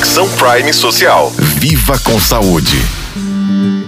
Conexão Prime Social. Viva com saúde.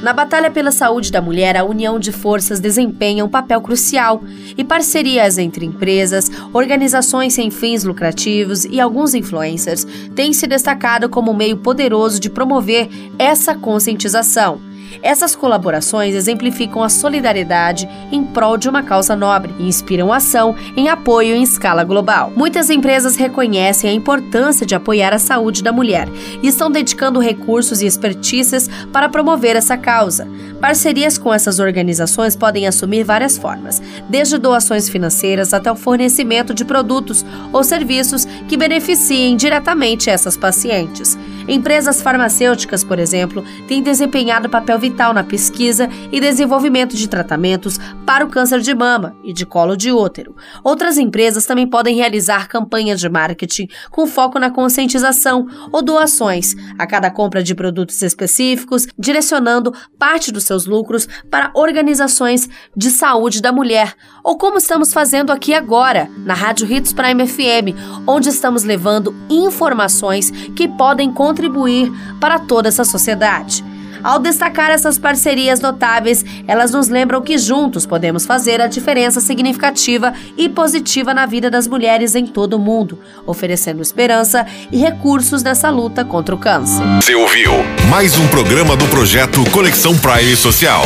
Na batalha pela saúde da mulher, a união de forças desempenha um papel crucial e parcerias entre empresas, organizações sem fins lucrativos e alguns influencers têm se destacado como meio poderoso de promover essa conscientização. Essas colaborações exemplificam a solidariedade em prol de uma causa nobre e inspiram ação em apoio em escala global. Muitas empresas reconhecem a importância de apoiar a saúde da mulher e estão dedicando recursos e expertises para promover essa causa. Parcerias com essas organizações podem assumir várias formas, desde doações financeiras até o fornecimento de produtos ou serviços que beneficiem diretamente essas pacientes. Empresas farmacêuticas, por exemplo, têm desempenhado papel vital na pesquisa e desenvolvimento de tratamentos para o câncer de mama e de colo de útero. Outras empresas também podem realizar campanhas de marketing com foco na conscientização ou doações a cada compra de produtos específicos, direcionando parte dos seus lucros para organizações de saúde da mulher, ou como estamos fazendo aqui agora, na Rádio Hits Prime FM, onde estamos levando informações que podem contribuir para toda essa sociedade. Ao destacar essas parcerias notáveis, elas nos lembram que juntos podemos fazer a diferença significativa e positiva na vida das mulheres em todo o mundo, oferecendo esperança e recursos nessa luta contra o câncer. Você ouviu mais um programa do projeto Conexão Prime Social.